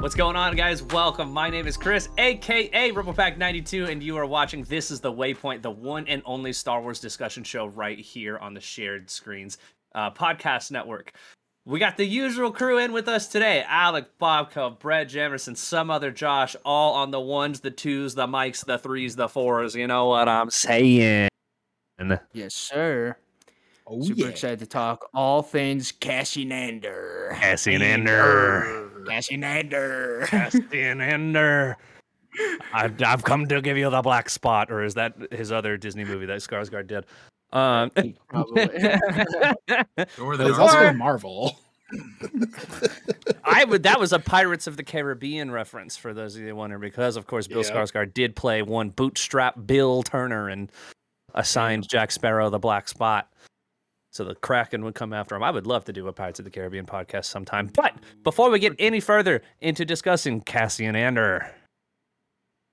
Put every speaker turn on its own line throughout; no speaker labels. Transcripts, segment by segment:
What's going on, guys? Welcome. My name is Chris, aka RipplePack92, and you are watching This is the Waypoint, the one and only Star Wars discussion show right here on the Shared Screens uh, podcast network. We got the usual crew in with us today Alec, Bobco, Brett Jamerson, some other Josh, all on the ones, the twos, the mics, the threes, the fours. You know what I'm saying?
Yes, sir.
Oh,
Super
yeah.
excited to talk all things Cassianander.
Cassianander.
Cassianander.
Cassianander. I've, I've come to give you the black spot, or is that his other Disney movie that Skarsgård did? Um,
Probably.
Or
But it's also Marvel.
I would. That was a Pirates of the Caribbean reference for those of you wondering, because of course Bill
Yeah.
Skarsgård did play one bootstrap Bill Turner and assigned Jack Sparrow the black spot. So the Kraken would come after him. I would love to do a Pirates of the Caribbean podcast sometime. But before we get any further into discussing Cassian Ander,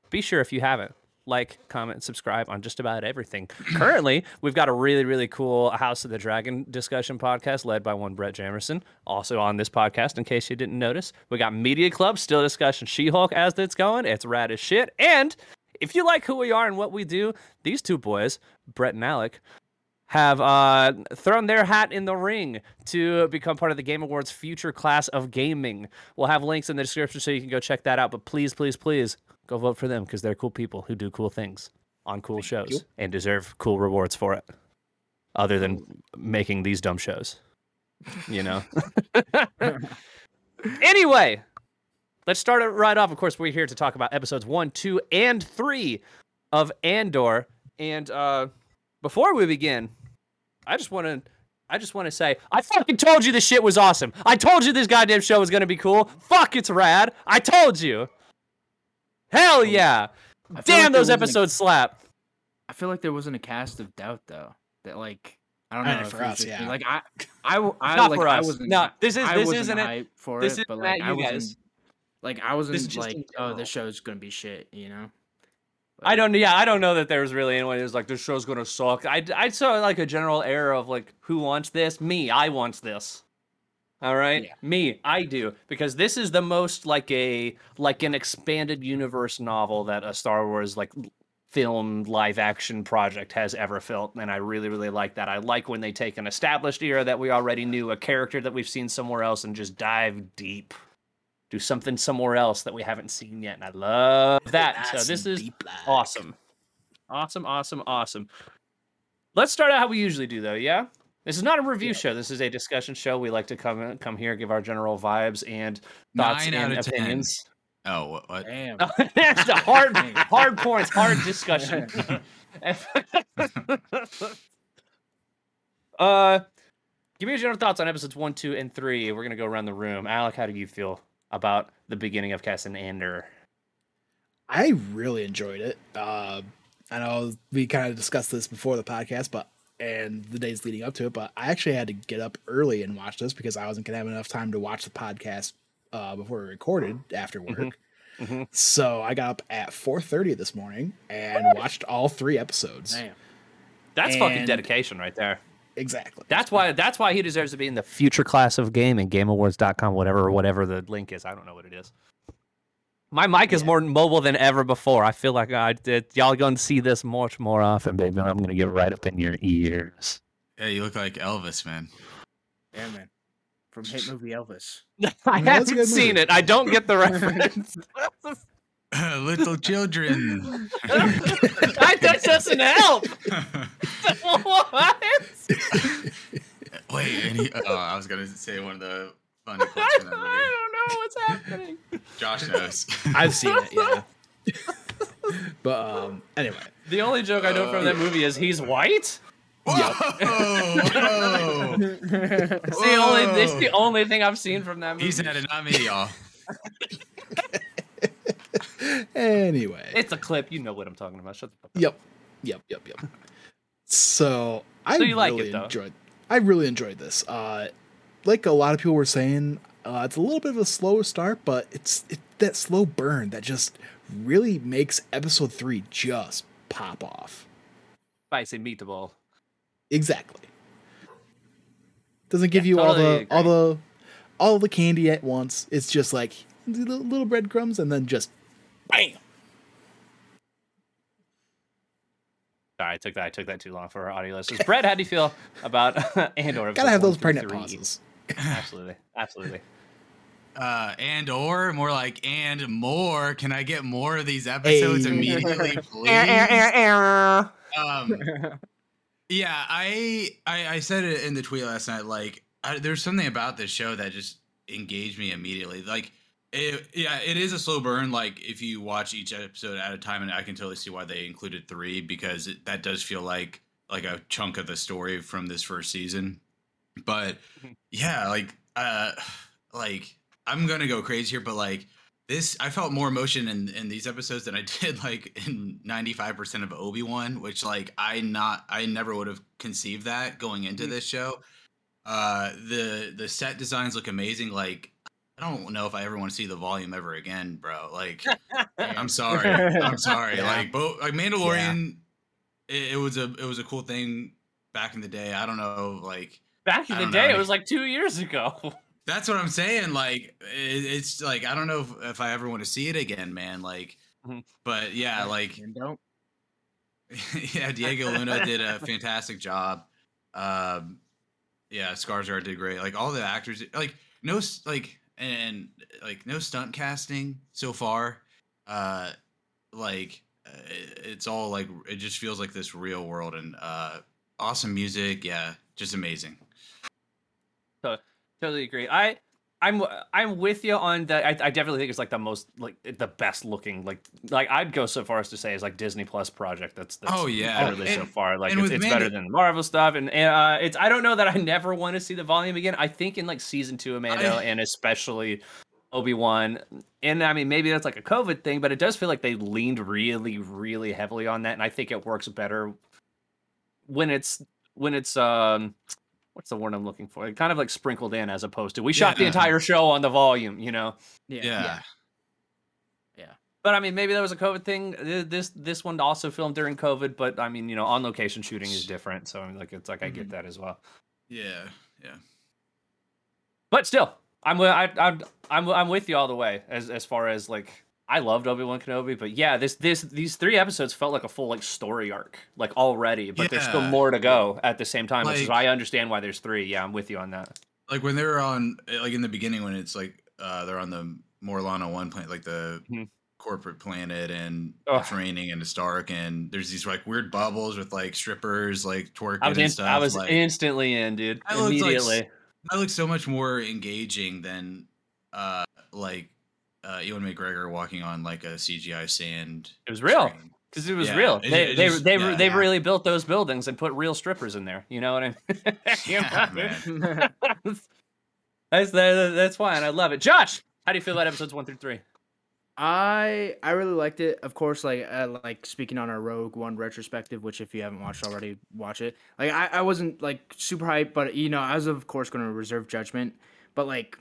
be sure if you haven't, like, comment, subscribe on just about everything. Currently, we've got a really, really cool House of the Dragon discussion podcast led by one Brett Jamerson. Also on this podcast, in case you didn't notice, we got Media Club still discussing She-Hulk as it's going. It's rad as shit. And if you like who we are and what we do, these two boys, Brett and Alec, have uh, thrown their hat in the ring to become part of the Game Awards future class of gaming. We'll have links in the description so you can go check that out. But please, please, please go vote for them because they're cool people who do cool things on cool shows
you.
and deserve cool rewards for it, other than making these dumb shows. You know? anyway, let's start it right off. Of course, we're here to talk about episodes one, two, and three of Andor. And uh, before we begin, I just want to. I just want to say, I fucking told you this shit was awesome. I told you this goddamn show was gonna be cool. Fuck, it's rad. I told you. Hell yeah. Damn,
like
those
wasn't a-
episodes slap.
I feel like there wasn't a cast of doubt though. That like I don't know
know,
if
for
it was
us,
just me.
yeah.
Like I, I, w- I
Not
like
for
I
us.
wasn't.
No, this is-
I
this
wasn't
isn't it.
for
This
it,
isn't
but like I
you
wasn't.
guys.
Like I wasn't like, oh,
general.
this show's gonna be shit, you know.
I don't. Yeah, I don't know that there was really anyone who's like, this show's gonna suck. I I saw like a general air of like, who wants this? Me. I want this. All right,
Yeah.
me. I do because this is the most like a like an expanded universe novel that a Star Wars like film live action project has ever felt, and I really really like that. I like when they take an established era that we already knew, a character that we've seen somewhere else, and just dive deep. Do something somewhere else that we haven't seen yet, and I love that. So this is awesome. Awesome, awesome, awesome. Let's start out how we usually do, though. Yeah, this is not a review show. This is a discussion show. We like to come come here, give our general vibes and thoughts
Nine
and
of 10.
opinions.
Oh, what? what?
Damn.
That's the hard, hard points, hard discussion. uh, give me your general thoughts on episodes one, two, and three. We're gonna go around the room. Alec, how do you feel about the beginning of Cass and Ander?
I really enjoyed it. Uh, I know we kind of discussed this before the podcast, but and the days leading up to it, but I actually had to get up early and watch this because I wasn't gonna have enough time to watch the podcast uh, before we recorded after work.
Mhm. Mhm.
So I got up at 4:30 this morning and watched all three episodes.
Damn.
That's fucking dedication right there.
Exactly.
That's why that's why he deserves to be in the future class of gaming, gameawards.com, whatever whatever the link is. I don't know what it is. My mic is
Yeah.
more mobile than ever before. I feel like I did y'all gonna see this much more often, baby. I'm gonna get right up in your ears.
Yeah, you look like Elvis, man.
Yeah, man. From hit movie Elvis.
I
that's a
haven't seen
movie.
it. I don't get the reference.
Little children.
I, that doesn't help. what?
Wait, and he, oh, I was gonna say one of the funny quotes from that movie.
I don't know what's happening.
Josh knows.
I've seen it, yeah. but um anyway.
The only joke I know from that movie is he's white.
Whoa! whoa.
It's the only. It's the only thing I've seen from that movie.
He said it, not me, y'all.
Anyway.
It's a clip. You know what I'm talking about. Shut the fuck up.
Yep. Yep, yep, yep. So I
So you like
really
it,
enjoyed I really enjoyed this. Uh like a lot of people were saying, uh, it's a little bit of a slow start, but it's it, that slow burn that just really makes episode three just pop off.
Spicy meatball.
Exactly. Doesn't give
Yeah,
you all
totally
the all the all the candy at once. It's just like little breadcrumbs, and then just bam.
Sorry, I took that. I took that too long for our audio listeners. Brett, how do you feel about Andor?
Gotta have those pregnant
three?
pauses.
Absolutely, absolutely.
Uh, and or more like and more. Can I get more of these episodes
Hey.
immediately, please? um, yeah, I, I I said it in the tweet last night. Like, I, there's something about this show that just engaged me immediately. Like, it, yeah, it is a slow burn. Like, if you watch each episode at a time, and I can totally see why they included three because it, that does feel like like a chunk of the story from this first season. But yeah, like, uh, like I'm gonna go crazy here, but like this i felt more emotion in in these episodes than i did like in 95% of obi-wan which like i not i never would have conceived that going into
Mhm.
this show uh the the set designs look amazing like i don't know if i ever want to see the volume ever again bro like i'm sorry i'm sorry
Yeah.
like both like mandalorian it, it was a it was a cool thing back in the day i don't know like
Back in the day,
know.
it was like two years ago.
That's what I'm saying. Like, it, it's like I don't know if, if I ever want to see it again, man. Like,
Mhm.
but yeah, like
don't.
yeah, Diego Luna did a fantastic job. Um, yeah, Skarsgård did great. Like all the actors, like no, like and like no stunt casting so far. Uh, like uh, it's all like it just feels like this real world and uh, awesome music. Yeah, just amazing.
So totally agree. I I'm I'm with you on that. I, I definitely think it's like the most like the best looking like like I'd go so far as to say is like Disney Plus project. That's, that's
Oh, yeah.
really so far like it's, it's
Manda-
better than Marvel stuff and, and uh it's I don't know that I never want to see the volume again. I think in like season two of Mando
I-
and especially Obi Wan and I mean maybe that's like a COVID thing, but it does feel like they leaned really really heavily on that, and I think it works better when it's when it's um what's the word I'm looking for? It kind of like sprinkled in as opposed to we shot the entire show on the volume, you know.
Yeah.
Yeah. Yeah.
But I mean, maybe that was a COVID thing. This this one also filmed during COVID, but I mean, you know, on location shooting is different, so I mean, like it's like I get
Mhm.
that as well.
Yeah. Yeah.
But still, I'm wi- I, I'm I'm I'm with you all the way as as far as like I loved Obi Wan Kenobi, but yeah, this this these three episodes felt like a full like story arc like already, but there's still more to go at the same time, which is why I understand why there's three. Yeah, I'm with you on that.
like when they're on like in the beginning when it's like uh they're on the Morlana one planet like the
Mhm.
corporate planet and
Ugh.
it's raining and it's dark and there's these like weird bubbles with like strippers like twerking
I was
and stuff
I was
like
instantly in, dude.
That looks like s-
Immediately.
that looks so much more engaging than uh like uh Ewan McGregor walking on like a CGI sand
It was real. Because it was
Yeah,
real.
it-
They
it
they
just-
they
yeah.
they
Yeah.
really built those buildings and put real strippers in there. You know what I mean?
Yeah,
know?
man.
that's that, that's why, and I love it. Josh, how do you feel about episodes one through three?
I I really liked it. Of course, like uh, like speaking on our Rogue One retrospective, which if you haven't watched already, watch it. Like I, I wasn't like super hyped, but you know I was of course going to reserve judgment. But like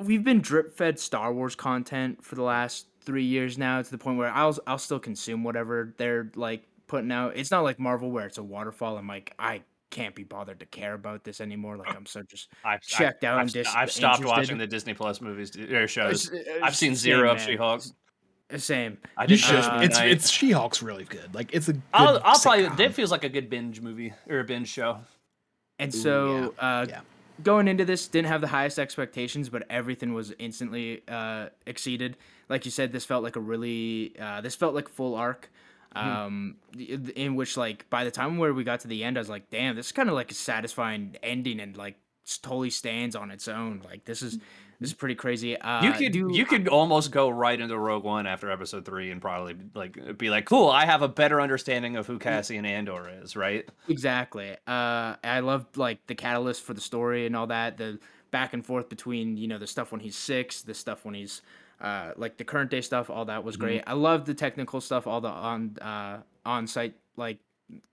we've been drip fed Star Wars content for the last three years now to the point where I'll I'll still consume whatever they're like putting out. It's not like Marvel where it's a waterfall. I'm like I can't be bothered to care about this anymore. Like I'm so just
I've
Checked out
I've,
and
st-
dis-
I've stopped
interested.
watching the Disney Plus movies or shows.
It's-
I've seen zero of
man.
She-Hulk.
Same.
I
You
did
should.
uh,
it's
I-
it's She Hulk's really good. Like it's a. Good
I'll, I'll probably.
sitcom.
That feels like a good binge movie or a binge show.
And
Ooh,
so, uh,
yeah.
Going into this, didn't have the highest expectations, but everything was instantly uh, exceeded. Like you said, this felt like a really, uh, this felt like full arc. Um, th- in which like by the time where we got to the end, I was like, damn, this is kind of like a satisfying ending, and like totally stands on its own. Like this is this is pretty crazy. Uh,
You could
do-
you could almost go right into Rogue One after Episode three and probably like be like, cool, I have a better understanding of who Cassian Andor is, right?
Exactly. Uh, I loved like the catalyst for the story and all that. The back and forth between you know the stuff when he's six, the stuff when he's uh, like the current day stuff. All that was great. I loved the technical stuff. All the on uh, on site like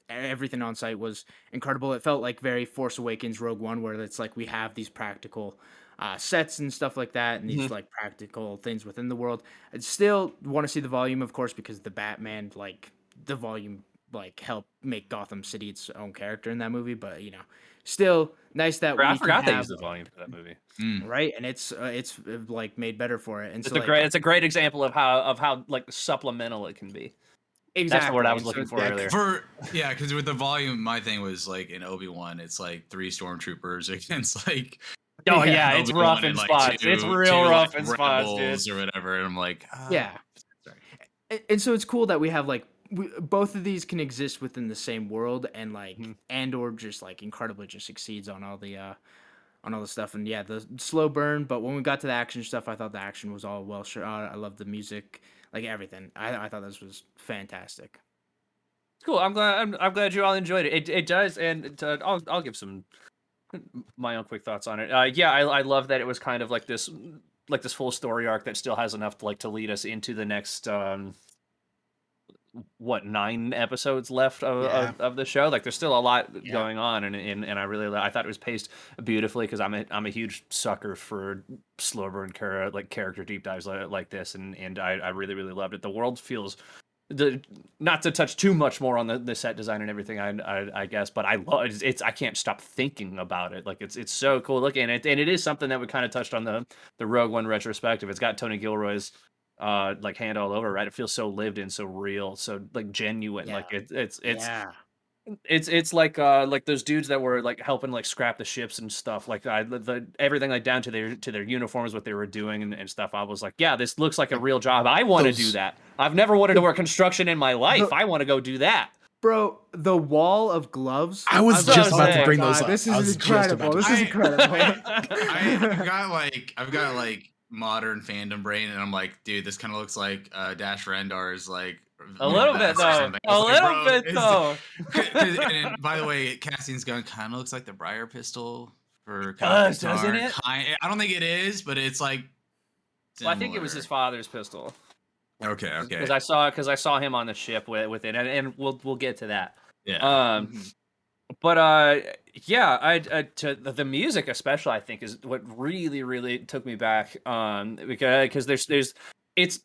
everything on site was incredible. It felt like very Force Awakens, Rogue One, where it's like we have these practical. Uh, sets and stuff like that, and these like practical things within the world. I still want to see the volume, of course, because the Batman, like the volume like help make Gotham City its own character in that movie. But you know, still nice that we
I
can
forgot they
have-
used the volume for that movie.
Mm.
right, and it's uh, it's uh, like made better for it. And
It's
so
a
like,
great. It's a great example of how of how like supplemental it can be.
exactly.
That's the word I was
and so
looking for
yeah,
earlier.
For yeah, because with the volume, my thing was like in Obi Wan, it's like three stormtroopers against like.
Oh
Yeah,
yeah, it's rough
and,
in
like,
spots.
two-
it's
two,
real rough
like,
in spots, dude.
or whatever. And I'm like, ah,
Yeah.
sorry.
and, and so it's cool that we have like we, both of these can exist within the same world and like
Mhm.
andor just like incredibly just succeeds on all the uh on all the stuff and yeah the slow burn but when we got to the action stuff i thought the action was all well shot i love the music like everything i, I thought this was fantastic
Cool. I'm glad. I'm, I'm glad you all enjoyed it. It, it does, and uh, I'll I'll give some my own quick thoughts on it. Uh, yeah, I I love that it was kind of like this like this full story arc that still has enough to like to lead us into the next um what nine episodes left of,
Yeah.
of, of the show like there's still a lot
Yeah.
going on and, and and i really i thought it was paced beautifully because i'm a i'm a huge sucker for slow burn like character deep dives like, like this and and i i really really loved it the world feels the not to touch too much more on the, the set design and everything I, I I guess but I love it's, it's I can't stop thinking about it. Like it's it's so cool looking and it and it is something that we kind of touched on the the Rogue One retrospective. It's got Tony Gilroy's uh like hand all over right? It feels so lived in so real so like genuine
Yeah.
like it, it's it's
yeah
it's it's like uh like those dudes that were like helping like scrap the ships and stuff like I the, the everything like down to their to their uniforms what they were doing and, and stuff. I was like yeah this looks like a real job. I want to do that. I've never wanted to work construction in my life.
The-
I want to go do that.
Bro the wall of gloves.
I was
just
like,
about to
"Oh my
bring those up.
this is
was just about
incredible.
to-
this is incredible.
I, I've got like I've got like modern fandom brain, and I'm like, dude, this kind of looks like uh, Dash Rendar's like
a little bit though a
It's like,
little bit though
and by the way, Cassian's gun kind of looks like the Bryar pistol for
does, doesn't it?
Kind- I don't think it is, but it's like.
well, I think it was his father's pistol
Okay, okay.
because I saw because I saw him on the ship with with it and, and we'll we'll get to that
yeah.
um
Mhm.
but uh yeah i, I to the, the music especially i think is what really really took me back um because because there's there's it's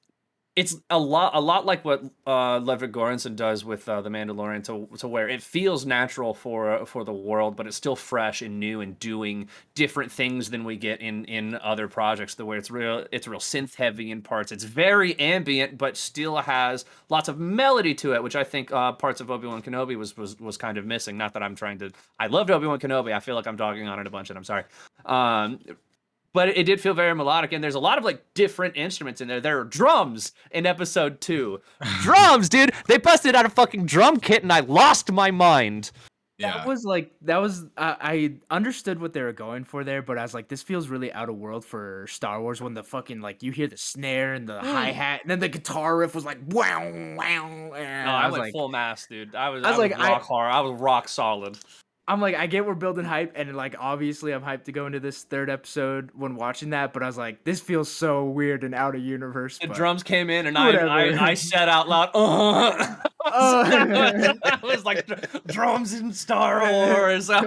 it's a lot a lot like what uh Ludwig Göransson does with uh, the Mandalorian to to where it feels natural for for the world but it's still fresh and new and doing different things than we get in in other projects the way it's real it's real synth heavy in parts. It's very ambient but still has lots of melody to it which I think uh parts of Obi-Wan Kenobi was was was kind of missing. Not that I'm trying to I loved Obi-Wan Kenobi. I feel like I'm dogging on it a bunch and I'm sorry. Um but it did feel very melodic and there's a lot of like different instruments in there there are drums in episode two drums dude they busted out a fucking drum kit and i lost my mind
yeah.
That was like that was uh, I understood what they were going for there, but I was like, this feels really out of world for Star Wars when the fucking like you hear the snare and the
Mm.
hi hat, and then the guitar riff was like wow wow.
no, i,
I was
went
like,
full mass dude i was,
I
I
was
was,
like, I-
hard i was rock solid
I'm like, I get we're building hype, and like obviously I'm hyped to go into this third episode when watching that, but I was like, this feels so weird and out of universe.
the drums came in and I, I i said out loud uh,
Oh.
I was like drums in Star Wars. I'm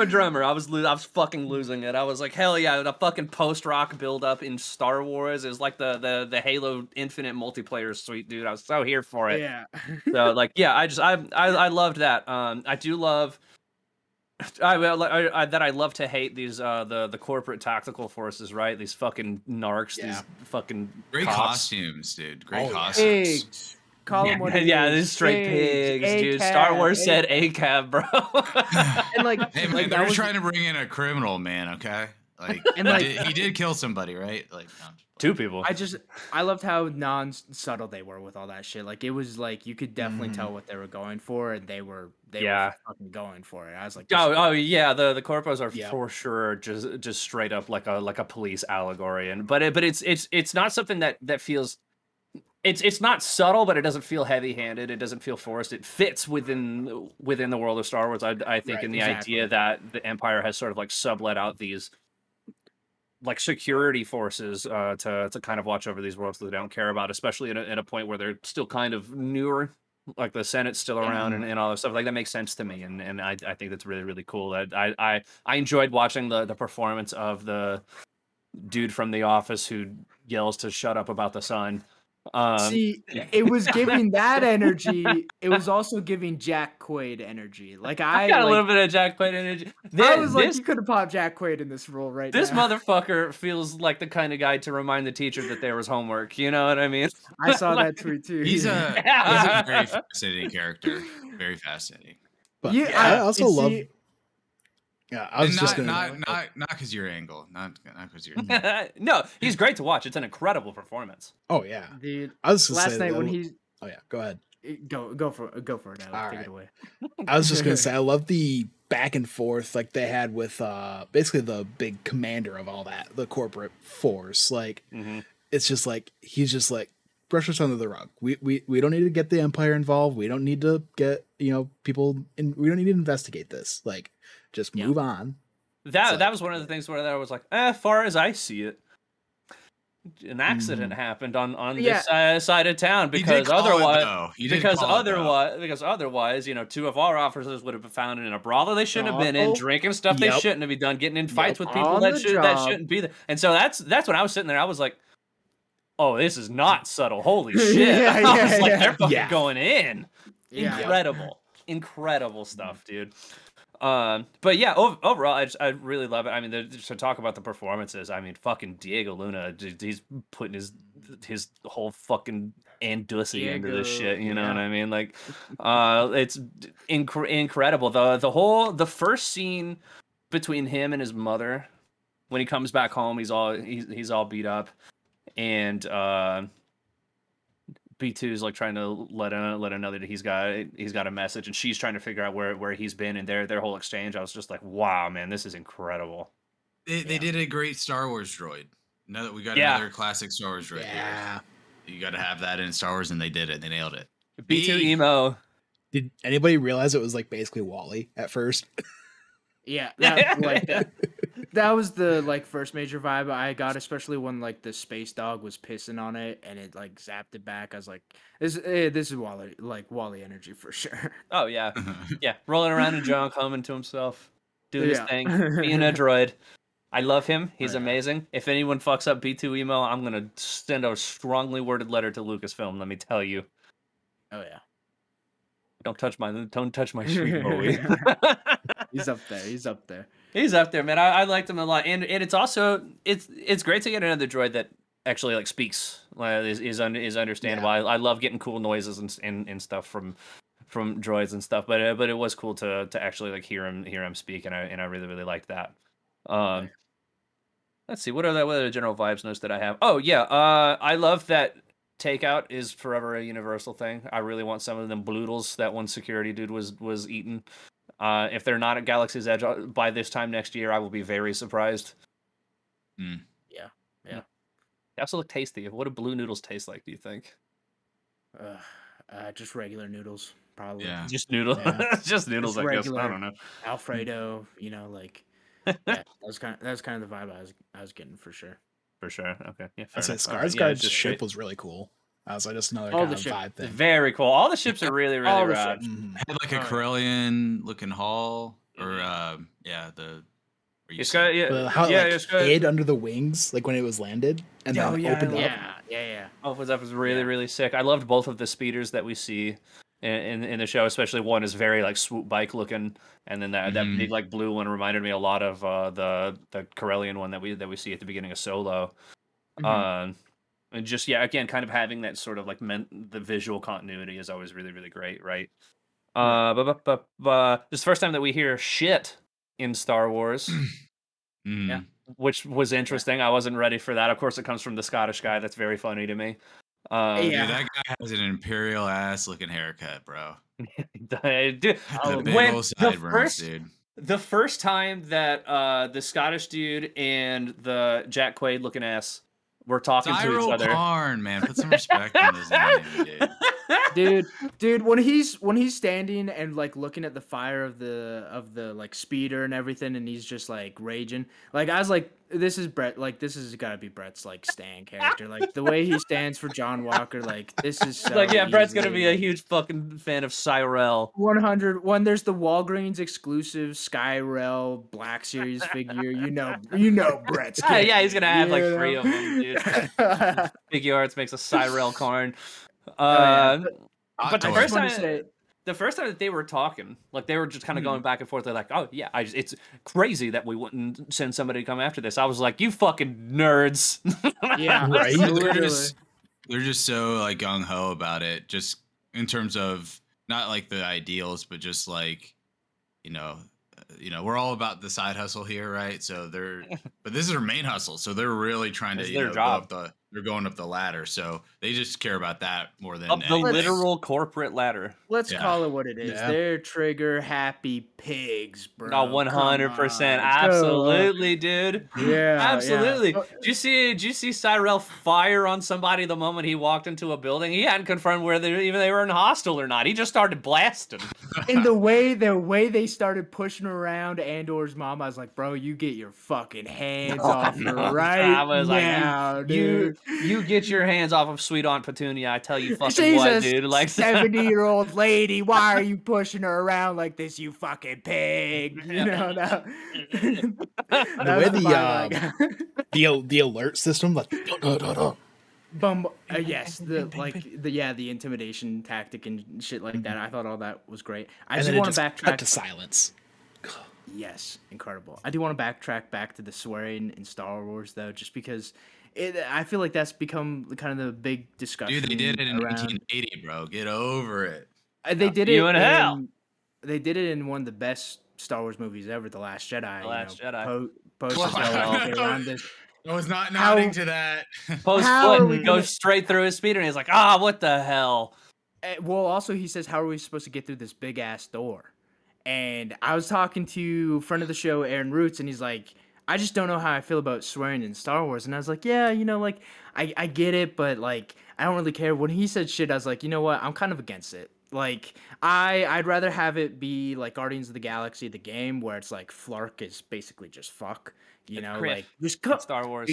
a drummer. I was lo- I was fucking losing it. I was like, hell yeah, the fucking post rock build up in Star Wars is like the the the Halo Infinite multiplayer suite, dude. I was so here for it.
yeah.
So like, yeah, I just I I, I loved that. Um, I do love. I, well, I, I that I love to hate these uh the the corporate tactical forces right these fucking narcs
Yeah.
these fucking
Great
cops.
costumes, dude. Great
Oh,
costumes.
Pigs. Call 'em
yeah,
what it
yeah, these straight pigs, dude. Star Wars said
A-
cab, bro.
and like,
Hey man,
like
they
that
were
was,
trying to bring in a criminal, man. Okay, like,
And,
he, did, he did kill somebody, right? Like, no.
Two people.
I just I loved how non subtle they were with all that shit. Like it was like you could definitely
Mhm.
tell what they were going for, and they were they
Yeah.
were fucking going for it. I was like,
Oh,
is-
oh yeah, the the corpos are
Yeah.
for sure just just straight up like a like a police allegory, and but it, but it's it's it's not something that that feels. It's it's not subtle, but it doesn't feel heavy handed. It doesn't feel forced. It fits within within the world of Star Wars. I I think
Right,
in the
exactly.
idea that the Empire has sort of like sublet out these like security forces uh, to to kind of watch over these worlds that they don't care about, especially in a, in a point where they're still kind of newer. Like the Senate's still around and, and all that stuff. Like that makes sense to me, and, and I, I think that's really really cool. I, I I I enjoyed watching the the performance of the dude from The Office who yells to shut up about the sun. Um,
See, it was giving that energy. It was also giving Jack Quaid energy. Like I,
I got a little bit of Jack Quaid energy.
I
This,
was like,
this,
you could have popped Jack Quaid in this role right
this
now.
motherfucker feels like the kind of guy to remind the teacher that there was homework. You know what I mean?
I saw
like-
that tweet too.
He's a he's a very fascinating character. Very fascinating.
But
Yeah,
I
I-
also love.
see-
yeah, I was
And
just
not,
gonna.
not not not because your angle, not not because you're.
no, he's great to watch. It's an incredible performance.
oh yeah,
dude.
I was just
Last
say
night
that-
when he
Oh yeah, go ahead.
go go for go for it, Alex.
All
Take
right.
it away.
I was just gonna say I love the back and forth like they had with uh basically the big commander of all that, the corporate force. Like
Mm-hmm.
it's just like he's just like brush us under the rug. We we we don't need to get the empire involved. We don't need to get you know people. In, we don't need to investigate this. Like just
Yeah.
move on.
That
It's
that
like-
was one of the things where I was like, eh, far as I see it, an accident happened on on
Yeah.
this uh, side of town because
call it,
otherwise.
though. You did
because
call it,
otherwise, because otherwise, you know, two of our officers would have been found in a brothel they shouldn't have been in, drinking stuff they shouldn't have been done, getting in fights with people
On
that
the
should that shouldn't be there. And so that's that's when I was sitting there. I was like, "Oh, this is not subtle. Holy shit!"
Yeah,
I was
yeah,
like,
yeah.
"They're fucking
Yeah.
going in."
Yeah.
Incredible, incredible stuff, dude. Um, but yeah, ov- overall, I, just, I really love it. I mean, the, to talk about the performances, I mean, fucking Diego Luna, he's putting his his whole fucking andussy into this shit. You know what. I mean? Like, uh, it's inc- incredible. the The whole the first scene between him and his mother when he comes back home, he's all he's he's all beat up, and uh, B two is like trying to let a, let another that he's got he's got a message, and she's trying to figure out where where he's been, and their their whole exchange. I was just like, wow, man, this is incredible.
They, they did a great Star Wars droid. Now that we got
Yeah.
another classic Star Wars droid
Yeah.
here, you got to have that in Star Wars, and they did it. They nailed it.
B two
B.
emo.
Did anybody realize it was like basically WALL-E at first?
Yeah, that, like that. That was the like first major vibe I got, especially when like the space dog was pissing on it and it like zapped it back. I was like, "This, eh, this is WALL-E, like WALL-E energy for sure."
Oh yeah, yeah, rolling around in junk, humming to himself, doing
Yeah.
his thing, being a droid. I love him. He's
Oh, yeah.
amazing. If anyone fucks up B2EMO, I'm gonna send a strongly worded letter to Lucasfilm. Let me tell you,
Oh yeah,
don't touch my don't touch my sweet Bowie.
he's up there. He's up there.
He's up there, man. I, I liked him a lot, and and it's also it's it's great to get another droid that actually like speaks, like, is is, un, is understandable. I, I love getting cool noises and, and and stuff from from droids and stuff, but uh, but it was cool to to actually like hear him hear him speak, and I and I really really liked that. Um, let's see what are the what are the general vibes notes that I have. Oh yeah, uh, I love that takeout is forever a universal thing. I really want some of them bloodles that one security dude was was eating. Uh, if they're not at Galaxy's Edge uh, by this time next year, I will be very surprised.
Mm.
Yeah, yeah.
They also look tasty. What do blue noodles taste like? Do you think?
Uh, uh, just regular noodles, probably.
Yeah.
Just noodles.
Yeah.
Just noodles.
Just
I guess. I don't know.
Alfredo, you know, like yeah, that was kind of that was kind of the vibe I was I was getting for sure.
For sure. Okay. Yeah. Fair
I'd say
enough. All right, yeah, it's
ship
great.
was really cool. That was like just another
All the ship-
vibe thing.
very cool. All the ships are really really
All the
rad.
ships.
Mhm.
Had like a
yeah.
Corellian looking hall, or
Mhm.
um, yeah, the. where you
It's
said-
got yeah,
But how it,
yeah,
like,
it's got.
hid under the wings, like when it was landed, and
Oh,
then
yeah,
opened
love
up.
Yeah, yeah, yeah.
Opens up was really
Yeah.
really sick. I loved both of the speeders that we see in, in in the show, especially one is very like swoop bike looking, and then that that
Mhm.
big like blue one reminded me a lot of uh, the the Corellian one that we that we see at the beginning of Solo.
Mhm.
Um, and just yeah, again, kind of having that sort of like men- the visual continuity is always really really great, right? Uh, but, but, but, but this is the first time that we hear shit in Star Wars,
Mm.
Yeah.
which was interesting. I wasn't ready for that. Of course, it comes from the Scottish guy. That's very funny to me. Uh,
Dude,
Yeah.
that guy has an imperial ass looking haircut, bro.
Dude,
The big
when
old
the
sideburns,
first-
dude.
the first time that uh, the Scottish dude and the Jack Quaid looking ass were talking to each other.
Karn, man, put some respect on his name, dude.
dude dude when he's when he's standing and like looking at the fire of the of the like speeder and everything and he's just like raging like i was like this is brett like this has got to be brett's like stan character like the way he stands for john walker like this is so
like, yeah, Brett's gonna be a huge fucking fan of Syril.
100 one there's the walgreens exclusive Syril black series figure you know you know brett's
Yeah, yeah, he's gonna have like
you
three of them, dude. Big Yards makes a Syril Karn.
Oh, yeah.
Uh,
Hot
but the
I
toy.
just
first time,
say
the first time that they were talking, like they were just kind of
Mhm.
going back and forth. They're like, "Oh yeah, I just, it's crazy that we wouldn't send somebody to come after this." I was like, "You fucking nerds!"
yeah
Right.
they're just they're just so like gung ho about it, just in terms of not like the ideals, but just like you know, uh, you know, we're all about the side hustle here, right? So they're, but this is their main hustle, so they're really trying to
It's
you
their
know,
job.
go up the they're going up the ladder, so they just care about that more than
Up the
anything.
literal corporate ladder.
Let's
Yeah.
call it what it is.
Yeah.
They're trigger happy pigs, bro.
No, one hundred percent, absolutely, dude.
Yeah, yeah.
Absolutely.
Uh,
Did you see? Did you see Syril fire on somebody the moment he walked into a building? He hadn't confirmed whether even they were in hostel or not. He just started blasting.
In the way the way they started pushing around Andor's mom, I was like, bro, you get your fucking hands
Oh,
off her
no.
right
I was like, you-
now,
You
dude.
You get your hands off of sweet Aunt Petunia. I tell you fucking
She's
what,
a
dude. Like
seventy-year-old lady. Why are you pushing her around like this, you fucking pig? You know that.
The way the, um, the al- the alert system, like dun, dun, dun, dun.
Bum, uh, yes, the like the yeah the intimidation tactic and shit like that. I thought all that was great. I
and
just want to backtrack.
to silence.
Yes, incredible. I do want to backtrack back to the swearing in Star Wars though, just because it. I feel like that's become kind of the big discussion.
Dude, they did it in
around-
1980, bro. Get over it.
Uh, They did
You
it
in hell.
They did it in one of the best Star Wars movies ever, The Last Jedi. you
Last
know,
Jedi.
Po- post
Wow.
well, okay, around this.
I was not
How-
nodding to that.
post
How are
foot goes straight through his speeder, and he's like, ah, what the hell?
Uh, well, also he says, "How are we supposed to get through this big ass door?" And I was talking to a friend of the show, Aaron Roots, and he's like, "I just don't know how I feel about swearing in Star Wars." And I was like, "Yeah, you know, like I I get it, but like I don't really care." When he said shit, I was like, "You know what? I'm kind of against it." Like I I'd rather have it be like Guardians of the Galaxy, the game, where it's like Flark is basically just fuck. You know,
Kriff
like just cut.
Star Wars.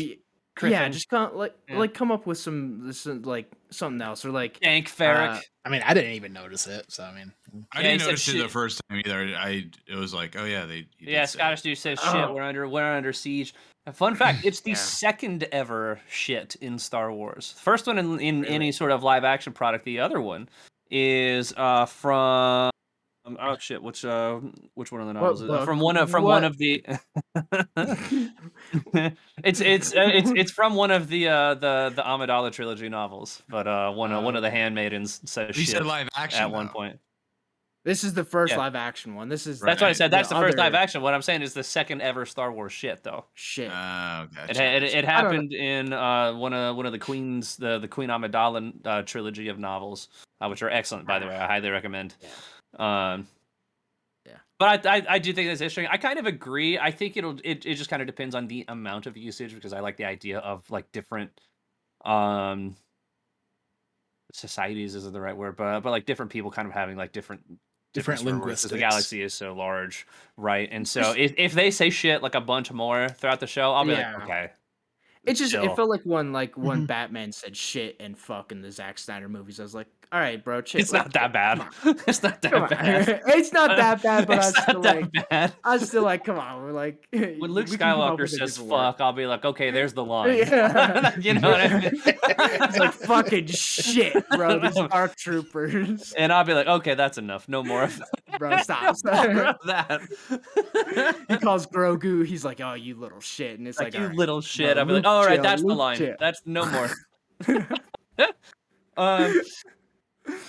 Yeah,
Kriffin.
just come like
Yeah.
like come up with some, some like something else or like
Dank farrik.
Uh,
I mean, I didn't even notice it. So I mean,
I
Yeah,
didn't
said
notice it the first time either. I it was like, oh yeah, they.
yeah. Scottish dude says shit.
Oh.
We're under we're under siege. A fun fact: it's the
Yeah.
second ever shit in Star Wars. First one in, in
Really?
any sort of live action product. The other one is uh from um, oh shit, which uh which one of the novels? is it?
book?
From one of from one of the. it's it's uh, it's it's from one of the uh the the Amidala trilogy novels, but uh one uh, one of the handmaidens says
He
shit
said live action
at one point.
This is the first
Yeah.
live action one. This is
That's what I said. That's the, first live action. What I'm saying is the second ever Star Wars shit, though.
Shit.
Oh,
It,
gotcha.
ha- it, it
I
happened in uh, one of one of the Queen's the the Queen Amidala uh, trilogy of novels, uh, which are excellent by the way. I highly recommend. Um,
Yeah.
But I, I I do think that's interesting. I kind of agree. I think it'll it, it just kind of depends on the amount of usage because I like the idea of like different um societies isn't the right word, but but like different people kind of having like different
Different
different stories, 'cause The galaxy is so large, right? And so if, if they say shit like a bunch more throughout the show, I'll be
Yeah.
like, okay.
It just
chill.
it felt like when like when
Mhm.
Batman said shit and fuck in the Zack Snyder movies. I was like, all right, bro, chill.
It's
like,
not that bad. it's not that bad.
it's not that bad, but I was
it's
still like,
bad.
I was still like, come on, we're like.
When Luke
we can come up
Skywalker says fuck, I'll be like, okay, there's the line.
Yeah.
you know what I mean?
it's like fucking shit, bro. These ARC troopers,
and I'll be like, okay, that's enough. No more of that.
bro. Stop.
No that.
he calls Grogu. He's like, "Oh, you little shit," and it's
like,
like,
you
"All right,
little shit.
bro,
I'll be like, all right, that's the line. That's no more. um,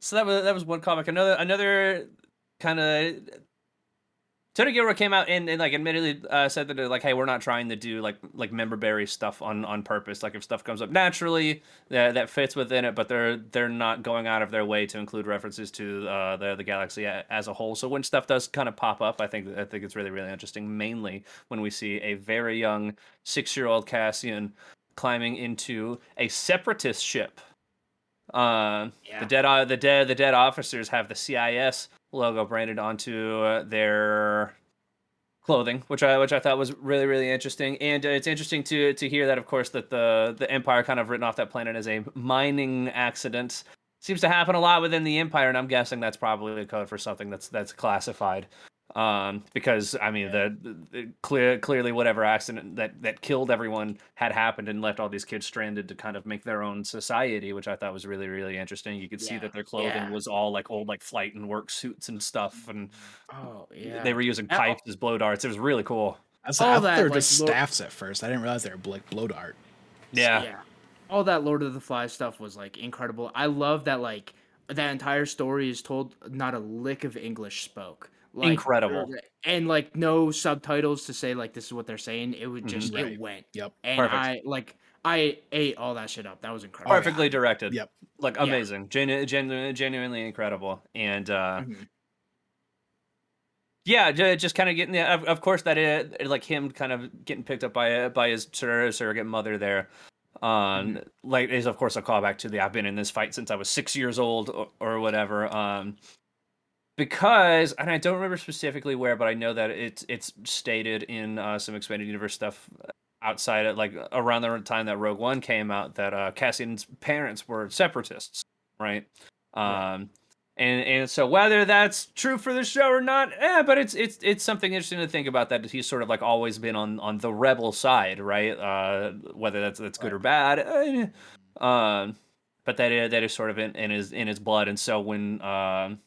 so that was that was one comic. Another another kind of Tony Gilroy came out and, and like admittedly uh, said that like, hey, we're not trying to do like like member berry stuff on on purpose. Like if stuff comes up naturally that that fits within it, but they're they're not going out of their way to include references to uh, the the galaxy as a whole. So when stuff does kind of pop up, I think I think it's really really interesting. Mainly when we see a very young six year old Cassian climbing into a separatist ship Uh,
Yeah.
The dead, uh, the dead, the dead officers have the CIS logo branded onto uh, their clothing, which I which I thought was really really interesting. And uh, it's interesting to to hear that, of course, that the the Empire kind of written off that planet as a mining accident. Seems to happen a lot within the Empire, and I'm guessing that's probably a code for something that's that's classified. Um, because I mean, the, the, the clear clearly whatever accident that that killed everyone had happened and left all these kids stranded to kind of make their own society, which I thought was really really interesting. You could see that their clothing
yeah.
was all like old like flight and work suits and stuff, and
Oh yeah.
they were using
Al-
pipes as blow darts. It was really cool.
I, was,
All
I thought
that,
they were
like,
just
lo-
staffs at first. I didn't realize they were like blow dart.
yeah Yeah,
All that Lord of the Flies stuff was like incredible. I love that like that entire story is told not a lick of English spoke. Like,
Incredible.
And like no subtitles to say like this is what they're saying. It would
Mhm.
just
Right.
it went.
Yep.
And
Perfect.
I like I ate all that shit up. That was incredible.
Oh, yeah.
perfectly directed.
Yep.
like
Yeah.
amazing, Genu- genu- genuinely incredible, and uh,
Mhm.
yeah, just kind of getting the. Of, of course, that it, like him kind of getting picked up by by his sur- surrogate mother there. Um, like is of course a callback to the I've been in this fight since I was six years old or, or whatever. Um, because and I don't remember specifically where, but I know that it's it's stated in uh, some expanded universe stuff outside of like around the time that Rogue One came out that uh, Cassian's parents were separatists, right?
Right.
Um, and and so whether that's true for the show or not, eh, but it's it's it's something interesting to think about that he's sort of like always been on on the rebel side, right? Uh, whether that's that's good or bad, eh, um, but that is, that is sort of in, in his in his blood, and so when um.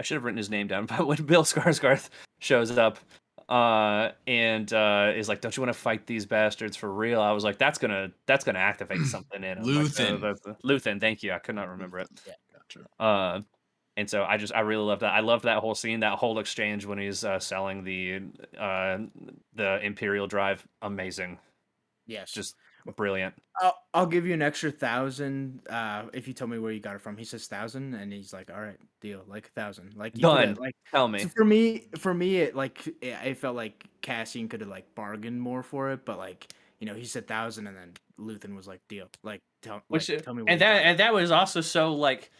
I should have written his name down, but when Bill Skarsgård shows up uh, and uh, is like, "Don't you want to fight these bastards for real?" I was like, "That's gonna that's gonna activate something in him." Like,
Luthen.
the- the- Luthen, thank you. I could not remember it.
Yeah, Gotcha.
Uh, and so I just I really love that. I love that whole scene, that whole exchange when he's uh, selling the uh, the Imperial Drive. Amazing,
Yes.
just brilliant.
I'll, I'll give you an extra thousand uh, if you tell me where you got it from. He says thousand, and he's like, "All right, deal, like a thousand, like you
Done.
Like
Tell me,
so for me, for me, it like it, I felt like Cassian could have like bargained more for it, but like you know he said thousand, and then Luthen was like, "Deal, like tell, like,
Which,
tell me."
And
got
that and that was also so like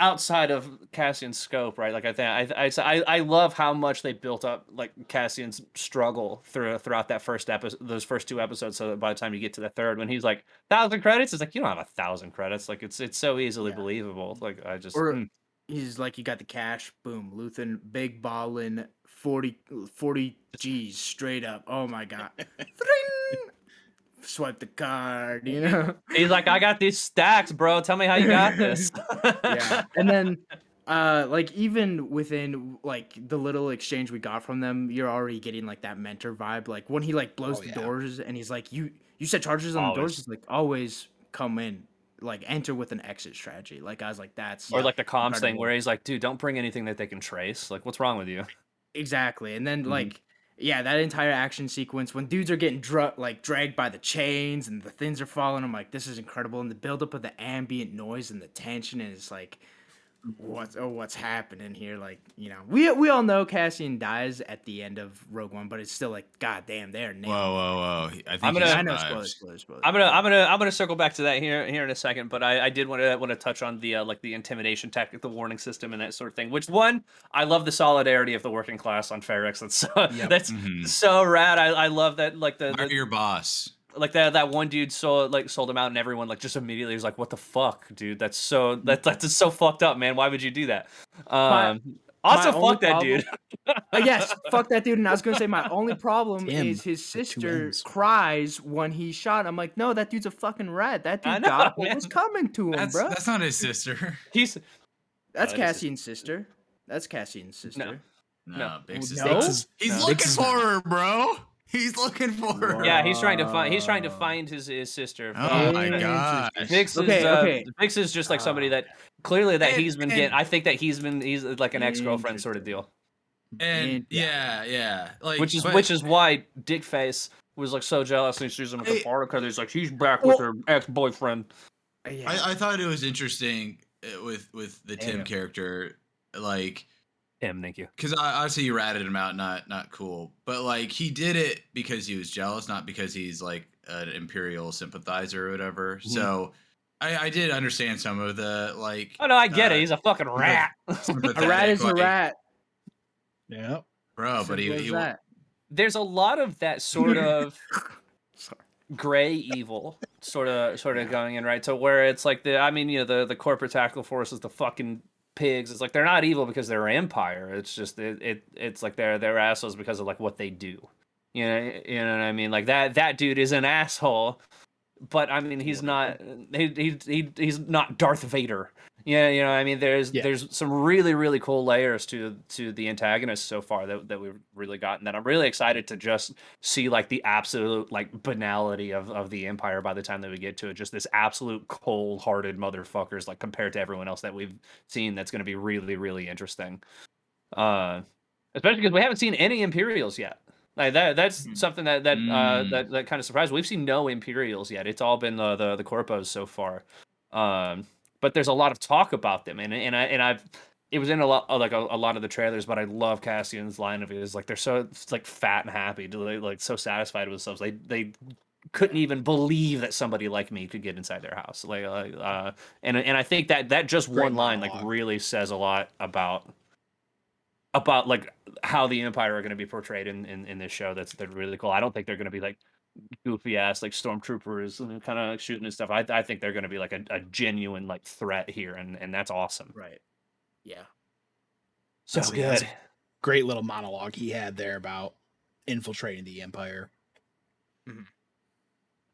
outside of Cassian's scope, right? Like I think I I I love how much they built up like Cassian's struggle through throughout that first episode, those first two episodes. So that by the time you get to the third, when he's like thousand credits, it's like you don't have a thousand credits. Like it's it's so easily
Yeah.
believable. Like I just
Or-
mm.
he's like, "You got the cash, boom, Luthen, big ballin, 40, 40 G's straight up. Oh my god." Thring! Swipe the card, you know.
he's like, I got these stacks, bro. Tell me how you got this.
yeah and then uh like even within like the little exchange we got from them you're already getting like that mentor vibe like when he like blows
Oh,
the
yeah.
doors and he's like you you set charges on the doors
Always.
he's like always come in like enter with an exit strategy like i was like that's
Or like the comms thing where he's like, dude, don't bring anything that they can trace. Like, what's wrong with you?
exactly and then
Mhm.
like yeah that entire action sequence when dudes are getting dra- like dragged by the chains and the things are falling i'm like this is incredible and the buildup of the ambient noise and the tension it's like what's oh what's happening here like you know we we all know cassian dies at the end of rogue one but it's still like god damn they're
Whoa, whoa, whoa! I think
I'm gonna-
i know spoilers spoilers spoilers
I'm gonna, I'm gonna, I'm gonna circle back to that here, here in a second. But I, I did want to, want to touch on the, uh, like the intimidation tactic, the warning system, and that sort of thing. Which one, I love the solidarity of the working class on Ferrix. That's so,
Yep.
that's
Mhm.
so rad. I, I love that, like the, the
your boss.
Like that, that one dude sold, like sold him out, and everyone like just immediately was like, "What the fuck, dude? That's so, that, that's so fucked up, man. Why would you do that?"
My-
Um, also,
my
fuck that
problem-
dude.
Uh, yes, fuck that dude. And I was gonna say my only problem
Tim
is his sister cries when he's shot. I'm like, no, that dude's a fucking rat. That dude
know,
got what was coming to him,
That's
bro.
that's not his sister.
He's
That's
that is
Cassian's sister. That's Cassian's sister.
No,
No.
Bix is
No?
not.
Bix is-
He's
no.
looking
Bix is
for her, bro. He's looking for her.
yeah, he's trying to find, he's trying to find his his sister.
Oh my
Interesting.
gosh.
Bix is
Okay,
uh,
okay.
Bix is just like somebody
Ah.
that clearly that
And-
he's been
and-
getting. I think that he's been he's like an ex girlfriend sort of deal,
And
Yeah.
yeah, yeah. Like
which is
but-
which is why Dickface was like so jealous and he sees him at the bar because he's like he's back with
Well-
her ex boyfriend.
Yeah.
I, I thought it was interesting uh, with with the Tim character, like
Him, thank you.
because obviously you ratted him out, not not cool, but like he did it because he was jealous, not because he's like an imperial sympathizer or whatever.
Mhm.
So I, I did understand some of the like.
Oh no, I get
uh,
it. He's a fucking rat.
A rat
sympathetic,
is a rat.
Yeah.
bro. But he,
Simple
he
that.
There's a lot of that sort of gray evil sort of sort of going in right so where it's like the i mean you know the the corporate tactical is the fucking pigs. It's like they're not evil because they're an empire. It's just it, it it's like they're they're assholes because of like what they do. You know you know what i mean? Like that that dude is an asshole. But i mean he's not he, he, he he's not darth vader yeah you know i mean there's
Yeah.
there's some really really cool layers to to the antagonist so far that, that we've really gotten that i'm really excited to just see like the absolute like banality of, of the empire by the time that we get to it just this absolute cold-hearted motherfuckers like compared to everyone else that we've seen that's going to be really really interesting uh especially because we haven't seen any imperials yet like that that's
Mhm.
something that that uh
Mm.
that, that kind of surprised we've seen no imperials yet it's all been the the, the corpos so far um but there's a lot of talk about them and and i and i've it was in a lot uh, like a, a lot of the trailers but i love cassian's line of it is like they're so like fat and happy they like so satisfied with themselves they they couldn't even believe that somebody like me could get inside their house like uh, and and i think that that just
Great
one line like really says a lot about about like how the empire are going to be portrayed in, in in this show that's that's really cool. I don't think they're going to be like goofy ass like stormtroopers and kind of like shooting and stuff i, I think they're going to be like a, a genuine like threat here and and that's awesome
Right. Yeah.
so
That's- that's
good
Great little monologue he had there about infiltrating the empire. Mm-hmm.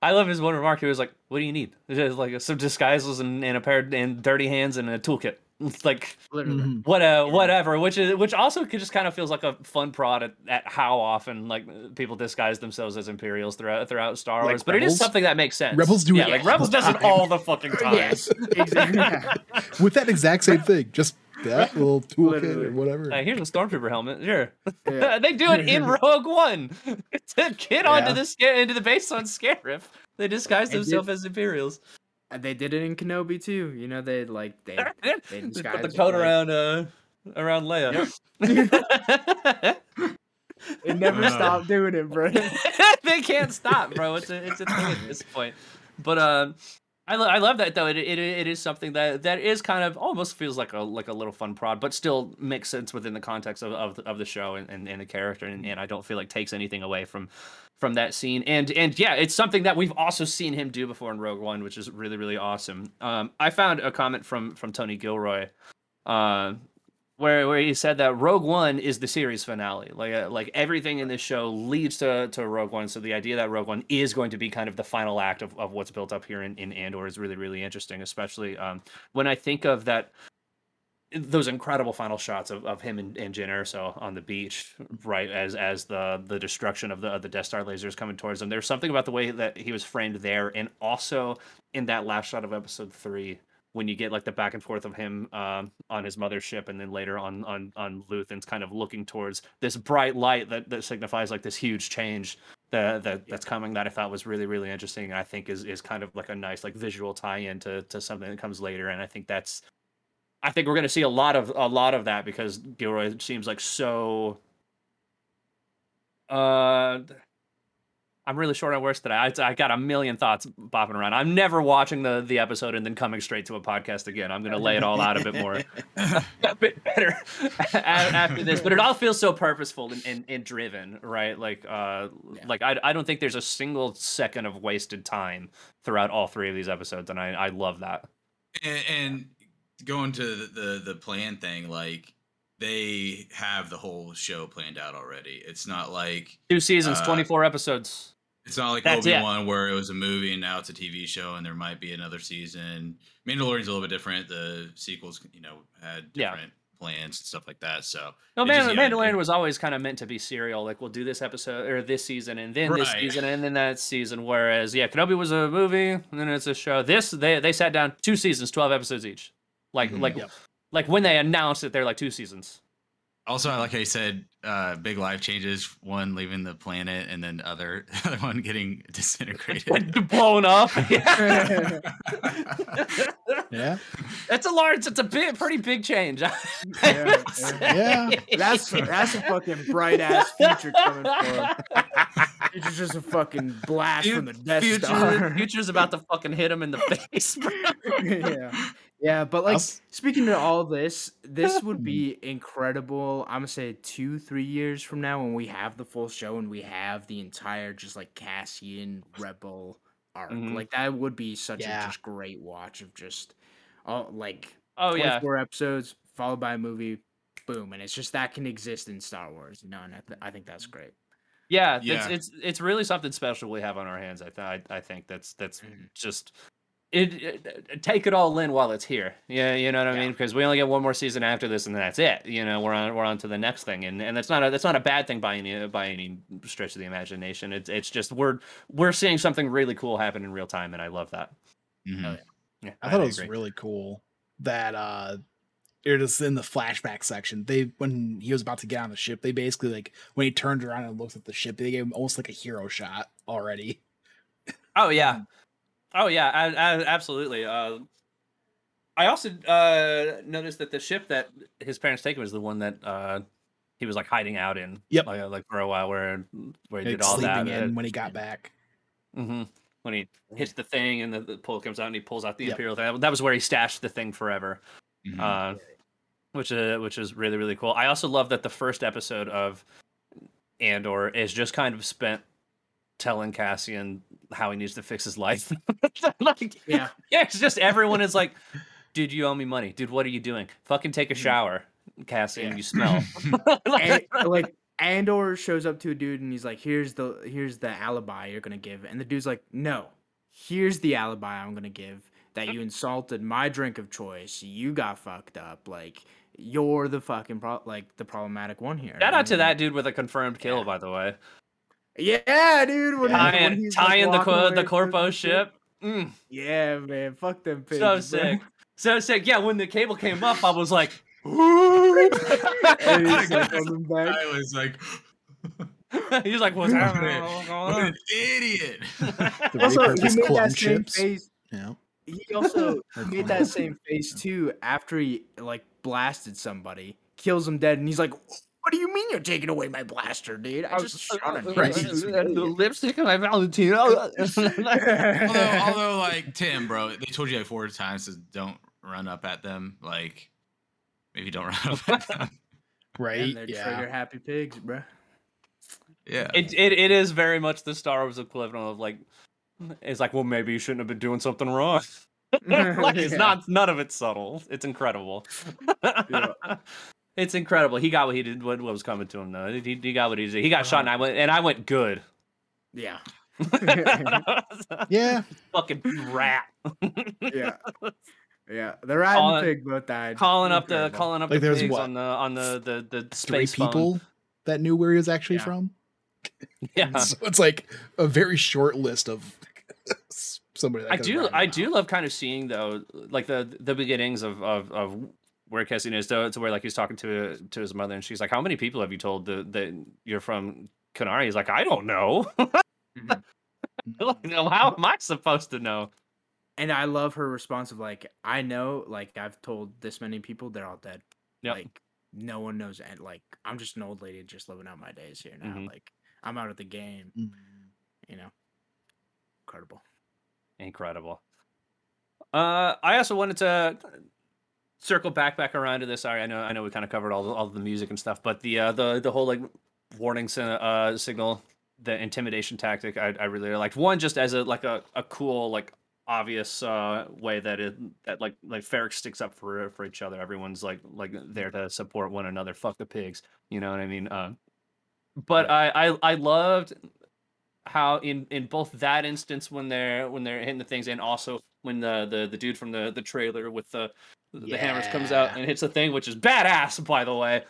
I love his one remark. He was like, "What do you need? Just like some disguises and, and a pair of and dirty hands and a toolkit." It's like
Literally.
Mhm.
what uh, whatever. Which is which also just kind of feels like a fun prod at, at how often like people disguise themselves as Imperials throughout throughout Star
Like
Wars. but it is something that makes sense.
Rebels do
yeah,
it
like Rebels does it all the fucking time.
Yes. Exactly. Yeah.
With that exact same thing, just that little toolkit
Literally.
or whatever.
Like, here's a stormtrooper helmet. Sure,
Yeah.
they do it in Rogue One to get onto
Yeah.
the into the base on Scarif. They disguise themselves as Imperials.
And they did it in Kenobi too. You know, they like they they
Just put the coat
like-
around uh around Leia.
They never
Uh.
stopped doing it, bro.
they can't stop, bro. It's a it's a thing at this point. But um, I lo- I love that though. It, it it is something that that is kind of almost feels like a like a little fun prod, but still makes sense within the context of of, the- of the show and, and, and the character, and, and I don't feel like takes anything away from from that scene. And and yeah, it's something that we've also seen him do before in Rogue One, which is really really awesome. Um, I found a comment from from Tony Gilroy. Uh, where where he said that Rogue One is the series finale. Like uh, like everything in this show leads to to Rogue One. So the idea that Rogue One is going to be kind of the final act of, of what's built up here in, in Andor is really really interesting. Especially um, when I think of that those incredible final shots of, of him and, and Jyn Erso on the beach, right as as the the destruction of the of the Death Star lasers coming towards them. There's something about the way that he was framed there, and also in that last shot of Episode Three when you get like the back and forth of him um, on his mothership and then later on on on Luthen's kind of looking towards this bright light that, that signifies like this huge change that, that that's coming that I thought was really really interesting and I think is is kind of like a nice like visual tie-in to to something that comes later and I think that's I think we're going to see a lot of a lot of that because Gilroy seems like so uh I'm really short on words today. I, I got a million thoughts bopping around. I'm never watching the the episode and then coming straight to a podcast again. I'm going to lay it all out a bit more, a bit better after this. But it all feels so purposeful and, and, and driven, right? Like, uh,
Yeah.
like I, I don't think there's a single second of wasted time throughout all three of these episodes, and I, I love that.
and, and going to the, the the plan thing, like they have the whole show planned out already. It's not like
Two seasons,
Uh,
24 episodes.
it's not like. Obi Wan where it was a movie and now it's a TV show and there might be another season. Mandalorian's a little bit different. The sequels, you know, had
Yeah.
different plans and stuff like that. So
No, Man-
just- yeah,
Mandalorian
it-
was always kind of meant to be serial. Like we'll do this episode or this season, and then this season, and then that season. Whereas, yeah, Kenobi was a movie, and then it's a show. This they they sat down two seasons, twelve episodes each. Like
Mhm.
like
Yep.
like when they announced it, they're like two seasons.
Also, like I said uh, big life changes. One leaving the planet, and then other other one getting disintegrated.
blown up.
Yeah.
That's a large. It's a big, pretty big change.
Yeah, yeah.
Yeah.
That's that's a fucking bright ass future coming for him. Future's just a fucking blast
Fu-
from the Death
Future,
Star.
Future's about to fucking hit him in the face. bro.
yeah, yeah. But like
Us-
speaking to all this, this would be incredible. I'm gonna say two, three years from now when we have the full show and we have the entire just like Cassian Rebel arc.
Mhm.
Like that would be such
Yeah.
a just great watch of just all like
Oh yeah,
four episodes followed by a movie. Boom, and it's just that can exist in Star Wars, you know, and I, th- I think that's great.
Yeah. It's,
Yeah.
it's it's really something special we have on our hands. I th- I, I think that's that's
Mhm.
just. It, it- take it all in while it's here. Yeah, you know what I
Yeah.
mean. Because we only get one more season after this, and that's it. You know, we're on we're on to the next thing, and, and that's not a that's not a bad thing by any by any stretch of the imagination. It's it's just we're we're seeing something really cool happen in real time, and I love that.
Mhm.
Yeah,
I thought it was
agree.
really cool that uh it was in the flashback section. They when he was about to get on the ship, they basically like when he turned around and looked at the ship, they gave him almost like a hero shot already.
Oh yeah, oh yeah, I, I, absolutely. Uh, I also uh, noticed that the ship that his parents take was the one that uh, he was like hiding out in.
Yep.
like, like for a while, where where he
Like,
did all that.
sleeping in when he got back.
hmm When he hits the thing and the, the pull comes out and he pulls out the
Yep.
imperial thing. That was where he stashed the thing forever.
Mhm.
Uh, which uh, which is really really cool. I also love that the first episode of Andor is just kind of spent telling Cassian how he needs to fix his life. like,
Yeah.
yeah, it's just everyone is like, "Dude, you owe me money. Dude, what are you doing? Fucking take a shower, Cassian.
Yeah.
You smell."
and, like Andor shows up to a dude and he's like, "Here's the here's the alibi you're gonna give," and the dude's like, "No, here's the alibi I'm gonna give that you insulted my drink of choice. You got fucked up. Like you're the fucking pro- like the problematic one here."
Shout out to that dude with a confirmed kill,
Yeah.
by the way.
Yeah, dude. When,
Yeah.
he- when
Tying,
like,
the
walking
co- the Corpo
the
ship. Mm,
Yeah, man. Fuck them pigs.
so
bro.
sick. So sick. Yeah, when the cable came up, I was like,
And he's like on.
I was like,
He's like, what's happening? What's going
an idiot.
The
Also, he made that same
ships.
face.
You know?
He also made that same face too after he like blasted somebody, kills him dead, and he's like, "What do you mean you're taking away my blaster, dude? I just shot him."
Right.
The lipstick on my Valentino.
although, although, like Tim, bro, they told you like four times to don't run up at them. Like, maybe don't run up at them.
Right?
And they're
Yeah.
trigger happy pigs, bro.
Yeah.
it, it it is very much the Star Wars equivalent of like it's like, well, maybe you shouldn't have been doing something wrong. like it's
Yeah.
not none of it's subtle. It's incredible.
Yeah.
It's incredible. He got what he did. What, what was coming to him though? He, he got what he did. He got shot, uh-huh. and I went and I went good.
Yeah,
Yeah.
Fucking rat.
yeah, yeah. The rat and
Calling-
the pig both died.
calling up the calling up
Like,
the
there's
pigs
what?
on the on the the the
Three
space phone.
people that knew where he was actually
Yeah.
from.
Yeah.
So it's like a very short list of somebody that
I do I do love kind of seeing though like the the beginnings of of, of where Cassian is to, to where like he's talking to to his mother and she's like how many people have you told that, that you're from Kenari he's like I don't know
Mhm.
How am I supposed to know
And I love her response of like, I know, like I've told this many people, they're all dead.
Yep.
Like no one knows, and like I'm just an old lady just living out my days here now.
Mhm.
Like I'm out of the game,
Mm.
you know. Incredible.
Incredible. Uh I also wanted to circle back back around to this. Sorry I know I know we kind of covered all the, all the music and stuff but the uh the the whole like warning uh signal the intimidation tactic I, I really liked. One just as a like a, a cool like obvious uh way that it that like like Ferrix sticks up for for each other. Everyone's like like there to support one another. Fuck the pigs. You know what I mean? Uh but I, I I loved how in in both that instance when they're when they're hitting the things and also when the the, the dude from the the trailer with the the hammers comes out and hits the thing which is badass by the way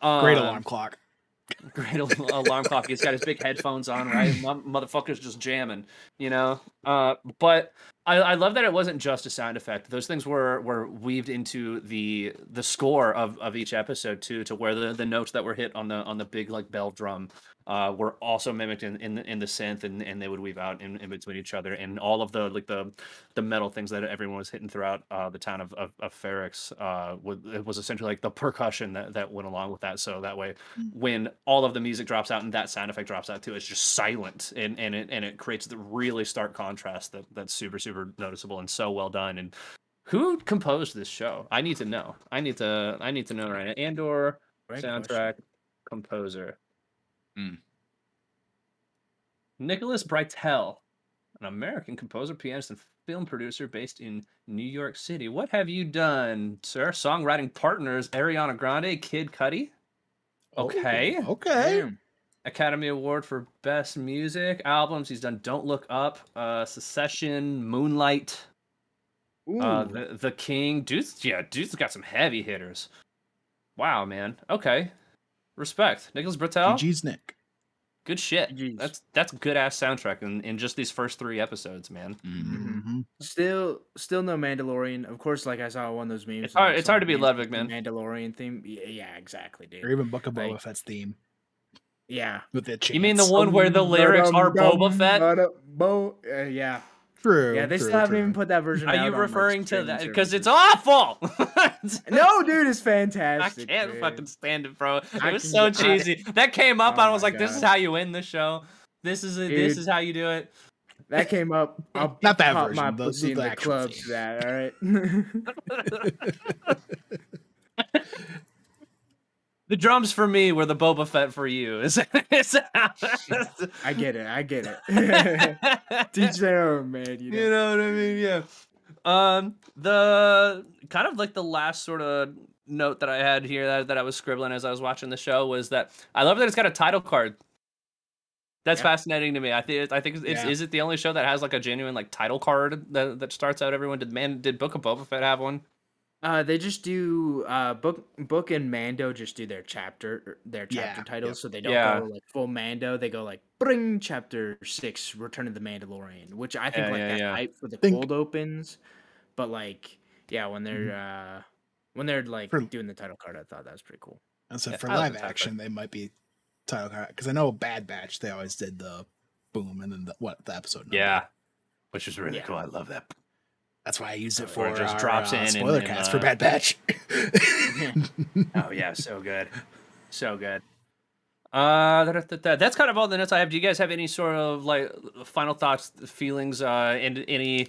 Great
Um,
alarm clock.
great alarm clock. He's got his big headphones on, right? Mo- Motherfucker's just jamming, you know. Uh, but I, I love that it wasn't just a sound effect. Those things were were weaved into the the score of, of each episode too, to where the, the notes that were hit on the on the big like bell drum uh, were also mimicked in, in the in the synth, and, and they would weave out in, in between each other, and all of the like the the metal things that everyone was hitting throughout uh, the town of of, of Ferrix uh, was, it was essentially like the percussion that, that went along with that. So that way, when all of the music drops out and that sound effect drops out too. It's just silent and and it and it creates the really stark contrast that that's super super noticeable and so well done. And who composed this show? I need to know. I need to I need to know right now. Andor
Great
soundtrack composer.
Hmm.
Nicholas Britell, an American composer, pianist, and film producer based in New York City. What have you done, sir? Songwriting partners Ariana Grande, Kid Cudi. Okay.
Oh, okay.
Damn.
Academy Award for Best Music albums. He's done "Don't Look Up," uh, "Succession," "Moonlight," uh, the, "The King." Dude's yeah, dude's got some heavy hitters. Wow, man. Okay, respect. Nicholas Britell.
GG's Nick.
Good shit.
GGs.
That's that's good ass soundtrack in, in just these first three episodes, man.
Mhm.
Mhm.
Still, still no Mandalorian. Of course, like I saw one of those memes.
It's hard- it's hard to be
some
Ludwig, man.
Mandalorian theme. Yeah, yeah, exactly, dude.
Or even Book of Boba
Like-
Fett's theme
Yeah.
with the chants.
You mean the one where the lyrics are Boba Fett?
Bo, uh, yeah.
True.
Yeah, they
true,
still haven't
true.
even put that version
Are
out
you referring to that? Because it's awful.
No, dude, it's fantastic.
I can't
man.
fucking stand it, bro. It
I
was
can-
so
I-
cheesy. that came up.
Oh
I was
my
like, "This is how you win the show. This is it. This is how you do it."
That came up. I'll
Not that version,
my
the-
pussy
the
in the club that. All right.
The drums for me were the Boba Fett for you. Is, is
I get it. I get it. Teach their own, man. You know.
You know what I mean? Yeah. Um, the kind of like the last sort of note that I had here that, that I was scribbling as I was watching the show was that I love that it's got a title card. That's
Yeah.
fascinating to me. I think I think it's
Yeah.
is it the only show that has like a genuine like title card that, that starts out everyone. Did man did Book of Boba Fett have one?
Uh, they just do uh book book and Mando just do their chapter their
Yeah,
chapter titles,
yep.
so they don't
Yeah.
go like full Mando. They go like bring chapter six, Return of the Mandalorian, which I think
Yeah,
like
yeah,
that's
yeah.
hype for the
Think-
cold opens, but like yeah, when they're uh when they're like
For-
doing the title card, I thought that was pretty cool.
And so
Yeah,
for
I like
live
the title
action, they might be title card because I know Bad Batch they always did the boom and then the, what the episode. number.
Yeah, which is really
Yeah.
cool. I love that.
That's why I use it for
it just
our,
drops
uh,
in
spoiler
then,
cast
uh,
for Bad Batch.
Oh yeah, so good, so good. Uh, that's kind of all the notes I have. Do you guys have any sort of like final thoughts, feelings, uh, and any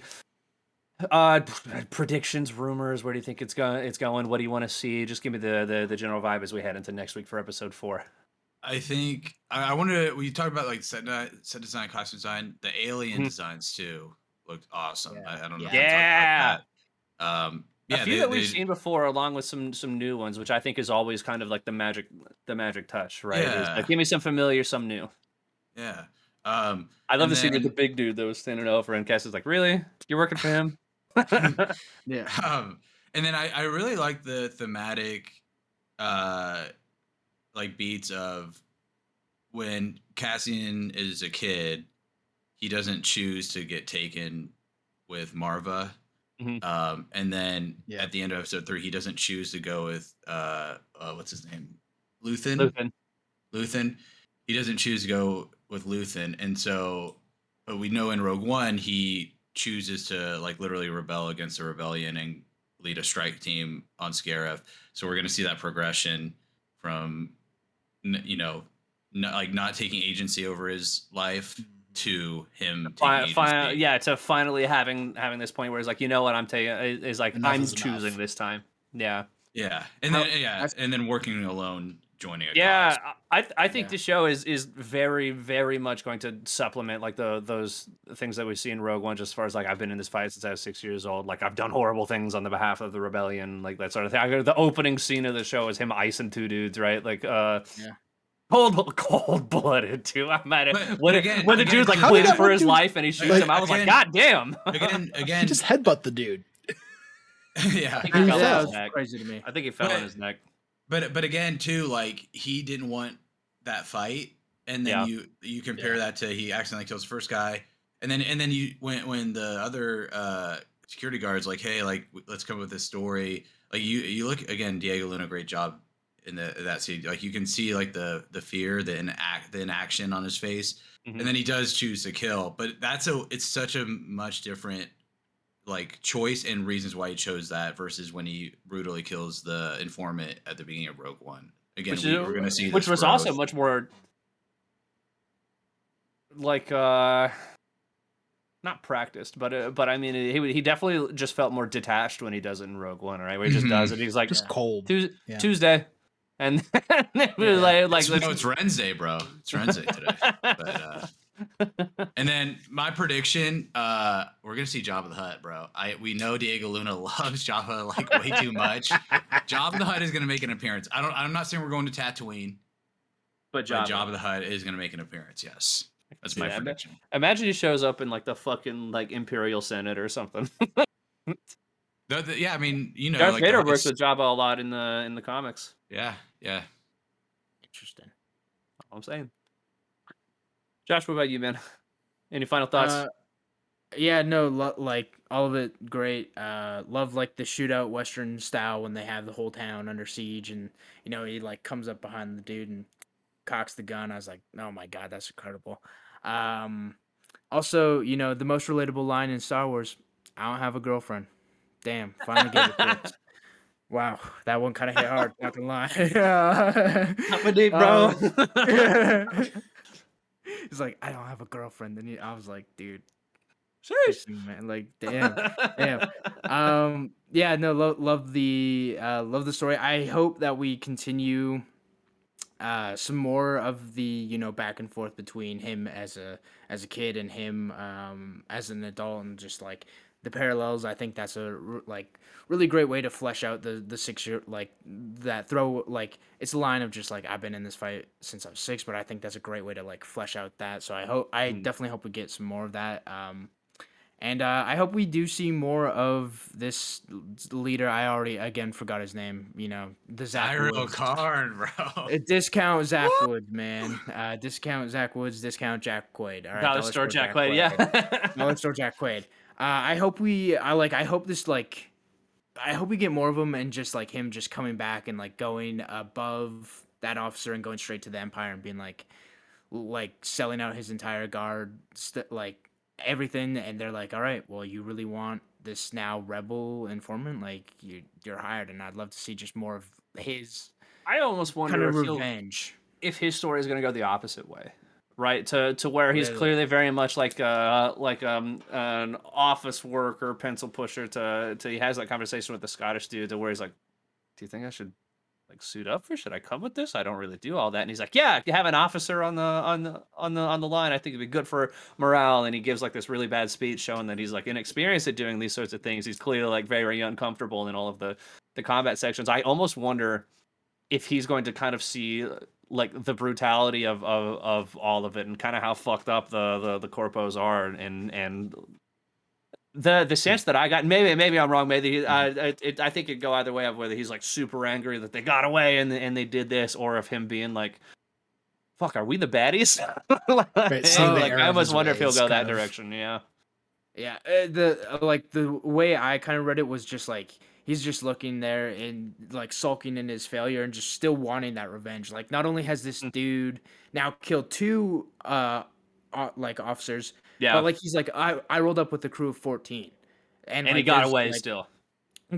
uh predictions, rumors? Where do you think it's going? It's going. What do you want to see? Just give me the, the the general vibe as we head into next week for episode four.
I think I, I wanted to. We talked about like set de- set design, costume design. The alien
Mhm.
designs too looked awesome.
Yeah.
I, I don't know.
Yeah.
we talked about that. Um, yeah,
a few
they-
that we've
they-
seen before, along with some some new ones, which I think is always kind of like the magic the magic touch, right?
Yeah.
like, give me some familiar, some new.
Yeah. Um,
I love
And
the scene with the big dude that was standing over, and Cass is like, "Really? You're working for him?"
Yeah.
um, and then I, I really like the thematic, uh, like beats of when Cassian is a kid, he doesn't choose to get taken with Maarva.
Mhm.
Um, and then
Yeah.
at the end of episode three, he doesn't choose to go with uh, uh what's his name, Luthen.
Luthen.
Luthen. He doesn't choose to go with Luthen, and so, but we know in Rogue One he chooses to like literally rebel against the rebellion and lead a strike team on Scarif. So we're going to see that progression from, you know, n- like not taking agency over his life to him taking
Fi- fi- yeah, to finally having having this point where it's like, you know what, I'm taking is like
Enough
I'm
is enough.
choosing this time. Yeah,
yeah, and then yeah, and then working alone, joining a
yeah.
cause.
I I think
Yeah.
the show is is very very much going to supplement like the those things that we see in Rogue One. Just as far as like I've been in this fight since I was six years old. Like I've done horrible things on the behalf of the rebellion, like that sort of thing. I, the opening scene of the show is him icing two dudes, right? Like uh.
Yeah.
Cold, cold blooded too. I might have when, it-
again-
when the
again,
dude's like
how
pleading for his
dude-
life and he shoots
like,
him. I was
again-
like, God damn!
Again,
he
again,
just headbutt the dude.
yeah.
I think he fell
that
on his neck.
crazy to me.
I think he fell
But-
on his neck.
But but again, too, like he didn't want that fight, and then
Yeah.
you you compare
Yeah.
that to he accidentally kills the first guy, and then and then you when when the other uh security guards like, hey, like let's come up with this story. Like you you look again, Diego Luna, great job in the that scene. Like you can see like the the fear, the inact the inaction on his face,
Mhm.
and then he does choose to kill. But that's a it's such a much different like choice and reasons why he chose that versus when he brutally kills the informant at the beginning of Rogue One. again,
Which
we,
is-
we're going to see.
which
this
was also much more like uh not practiced but uh, but i mean he he definitely just felt more detached when he does it in rogue one right where he just
Mhm.
does it he's like
Just cold.
Tues-
Yeah.
tuesday and then it was
Yeah.
like, like
It's- no, it's Wednesday, bro. It's Wednesday today. but uh, and then my prediction, uh, we're gonna see Jabba the Hutt, bro. I we know Diego Luna loves Jabba like way too much. Jabba the Hutt is gonna make an appearance. I don't. I'm not saying we're going to Tatooine,
but
but
Jabba.
Jabba the Hutt is gonna make an appearance. Yes, that's my
Yeah,
prediction.
imagine he shows up in like the fucking like imperial senate or something
The- the- yeah, I mean, you know,
darth
like
vader
the
works with jabba a lot in the in the comics
Yeah, yeah.
Interesting.
That's all i'm saying josh what about you man any final thoughts
Uh, yeah, no, lo- like all of it great. Uh, love like the shootout western style when they have the whole town under siege, and you know he like comes up behind the dude and cocks the gun. I was like, oh my god, that's incredible. Um, also, you know the most relatable line in Star Wars: "I don't have a girlfriend." Damn, finally get it. Wow, that one kind of hit hard. Not gonna lie.
My deep, bro.
Um, He's like, I don't have a girlfriend. And he, I was like, dude,
Sheesh.
man, like, damn, damn. Um, yeah, no, lo- love the, uh, love the story. I hope that we continue, uh, some more of the, you know, back and forth between him as a, as a kid and him, um, as an adult, and just like the parallels. I think that's a like really great way to flesh out the the six year like that throw like it's a line of just like I've been in this fight since I was six, but I think that's a great way to like flesh out that. So I hope I
Mm.
definitely hope we get some more of that. Um, and uh, I hope we do see more of this leader. I already again forgot his name. You know the Zach
Syril
Woods.
Karn, bro.
Uh, discount Zach Woods, man. Uh, discount Zach Woods. Discount Jack Quaid. All right,
Dollar store Jack Quaid, yeah.
Dollar store Jack Quaid. Uh, I hope we. I like. I hope this like. I hope we get more of him and just like him just coming back and like going above that officer and going straight to the Empire and being like, like selling out his entire guard, st- like everything. And they're like, all right, well, you really want this now rebel informant? Like you, you're hired, and I'd love to see just more of his
I almost
kind
wonder
of
if,
revenge.
if his story is going to go the opposite way, right? To to where he's
Really?
clearly very much like uh like um an office worker, pencil pusher. To to he has that conversation with the Scottish dude to where he's like, "Do you think I should like suit up for? Should I come with this? I don't really do all that." And he's like, "Yeah, you have an officer on the on the on the on the line. I think it'd be good for morale." And he gives like this really bad speech showing that he's like inexperienced at doing these sorts of things. He's clearly like very uncomfortable in all of the the combat sections. I almost wonder if he's going to kind of see like the brutality of of, of all of it and kind of how fucked up the the, the corpos are and and the the sense that I got maybe maybe I'm wrong maybe he- uh, it, it, I think it could go either way of whether he's like super angry that they got away and and they did this or of him being like fuck are we the baddies? Like,
seeing
like,
error
I
of
almost wonder if he'll go that
of.
direction yeah.
Yeah, uh, the uh, like the way I kind of read it was just like he's just looking there and like sulking in his failure and just still wanting that revenge. Like not only has this
Mm.
dude now killed two uh, uh like officers,
yeah
but like he's like I I rolled up with a crew of 14. And,
and he got away
like,
still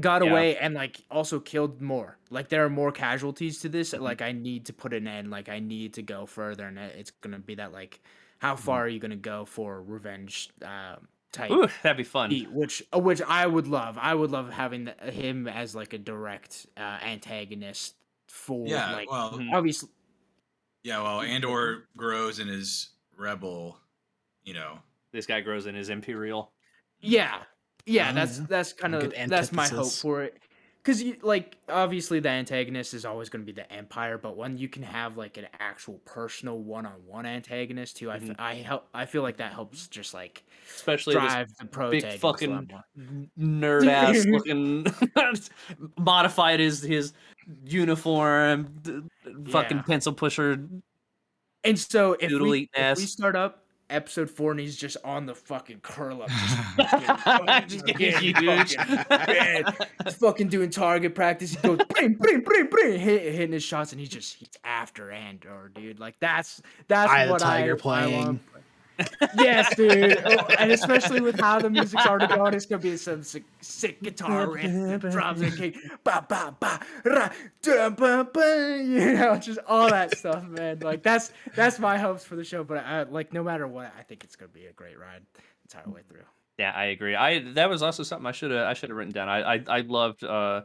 got
Yeah.
away and like also killed more. Like there are more casualties to this.
Mm-hmm.
Like I need to put an end. Like I need to go further, and it's gonna be that like,
Mm-hmm.
how far are you gonna go for revenge um, type?
Ooh, that'd be fun
beat, which uh, which I would love. I would love having the, him as like a direct uh, antagonist for
Yeah,
like
well,
Mhm.
obviously
yeah, well, Andor grows in his rebel, you know.
this guy grows in his imperial
yeah yeah
Oh,
that's
yeah.
that's kind of that's my hope for it because you like obviously the antagonist is always going to be the empire but when you can have like an actual personal one-on-one antagonist too I, mm-hmm.
f-.
I help I feel like that helps just like
especially
drive the protagonist
big fucking nerd ass looking modified his his uniform fucking
Yeah.
pencil pusher
And so if we, if we start up episode four and he's just on the fucking curl up, just
Just
fucking, fucking, man, he's fucking doing target practice. He goes bring, bring, bring, bring, hit, hitting his shots, and he's just he's after Andor, dude. Like that's that's
Eye of the
what
Tiger
I, I
playing.
want. Yes, dude, Oh, and especially with how the music's already going, it's gonna be some sick, sick guitar riff, and drums and kick, ba ba ba, ra, dun, bun, bun, you know, just all that stuff, man. Like that's that's my hopes for the show. But I, like, no matter what, I think it's gonna be a great ride entire way through.
Yeah, I agree. I that was also something I should have I should have written down. I, I I loved uh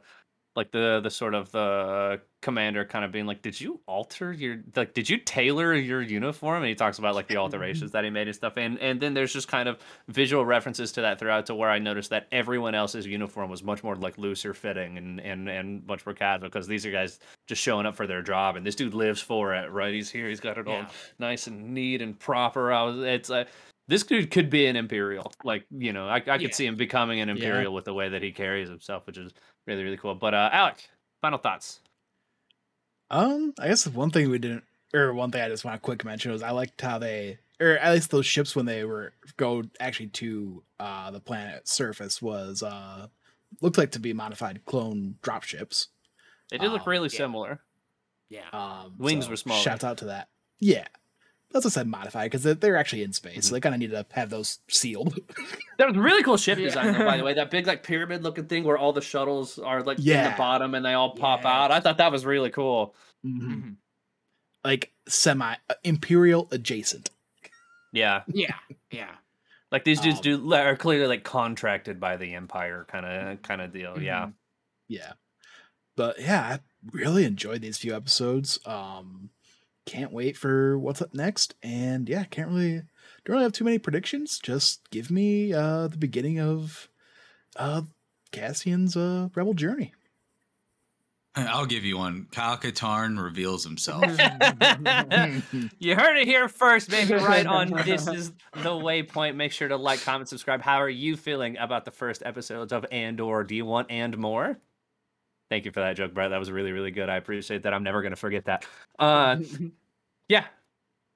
like the the sort of the uh, commander kind of being like, did you alter your like did you tailor your uniform? And he talks about like the alterations that he made and stuff. And and then there's just kind of visual references to that throughout to where I noticed that everyone else's uniform was much more like looser fitting and and and much more casual because these are guys just showing up for their job and this dude lives for it, right? He's here, he's got it all nice and neat and proper. I was it's like this dude could be an imperial. Like, you know, I, I could
Yeah.
see him becoming an imperial with the way that he carries himself, which is really, really cool. But uh Alec, final thoughts.
Um, I guess one thing we didn't, or one thing I just want to quick mention was I liked how they, or at least those ships when they were go actually to uh the planet surface was uh looked like to be modified clone drop ships.
They did look
Oh,
really
yeah.
similar.
Yeah.
Um,
Wings were smaller.
Shout out to that. Yeah, that's what I said modified because they're, they're actually in space. So they kind of need to have those sealed.
That was really cool ship
Yeah.
design, though, by the way. That big like pyramid looking thing where all the shuttles are like in the bottom and they all pop out. I thought that was really cool.
Mhm. Like semi uh, imperial adjacent.
Yeah.
Yeah. Yeah.
Like these dudes
Um,
do are clearly like contracted by the empire kind of kind of deal. Yeah.
Mhm.
Yeah. But yeah, I really enjoyed these few episodes. Um can't wait for what's up next. And yeah, can't really don't really have too many predictions. Just give me uh the beginning of uh Cassian's uh rebel journey.
I'll give you one. Kyle Katarn reveals himself.
You heard it here first, baby. right on This Is the Waypoint. Make sure to like, comment, subscribe. How are you feeling about the first episodes of Andor? Do you want and more? Thank you for that joke, Brett. That was really, really good. I appreciate that. I'm never gonna forget that. Uh yeah.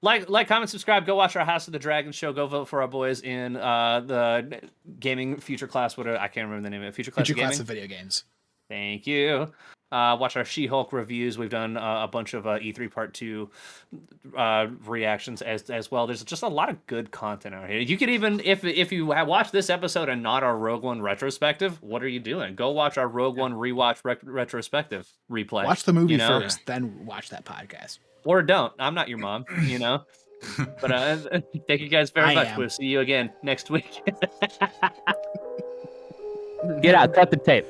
Like, like, comment, subscribe. Go watch our House of the Dragon show. Go vote for our boys in uh, the gaming future class. What are, I can't remember the name of it. Future class
Future
of
class of video games.
Thank you. Uh, watch our She-Hulk reviews. We've done uh, a bunch of uh, E3 Part Two uh, reactions as as well. There's just a lot of good content out here. You could even if if you have watched this episode and not our Rogue One retrospective, what are you doing? Go watch our Rogue One rewatch rec- retrospective replay.
Watch the movie
you know?
first, then watch that podcast.
Or don't. I'm not your mom, you know. But uh, thank you guys very
I
much.
am.
We'll see you again next week. Get out. Cut the tape.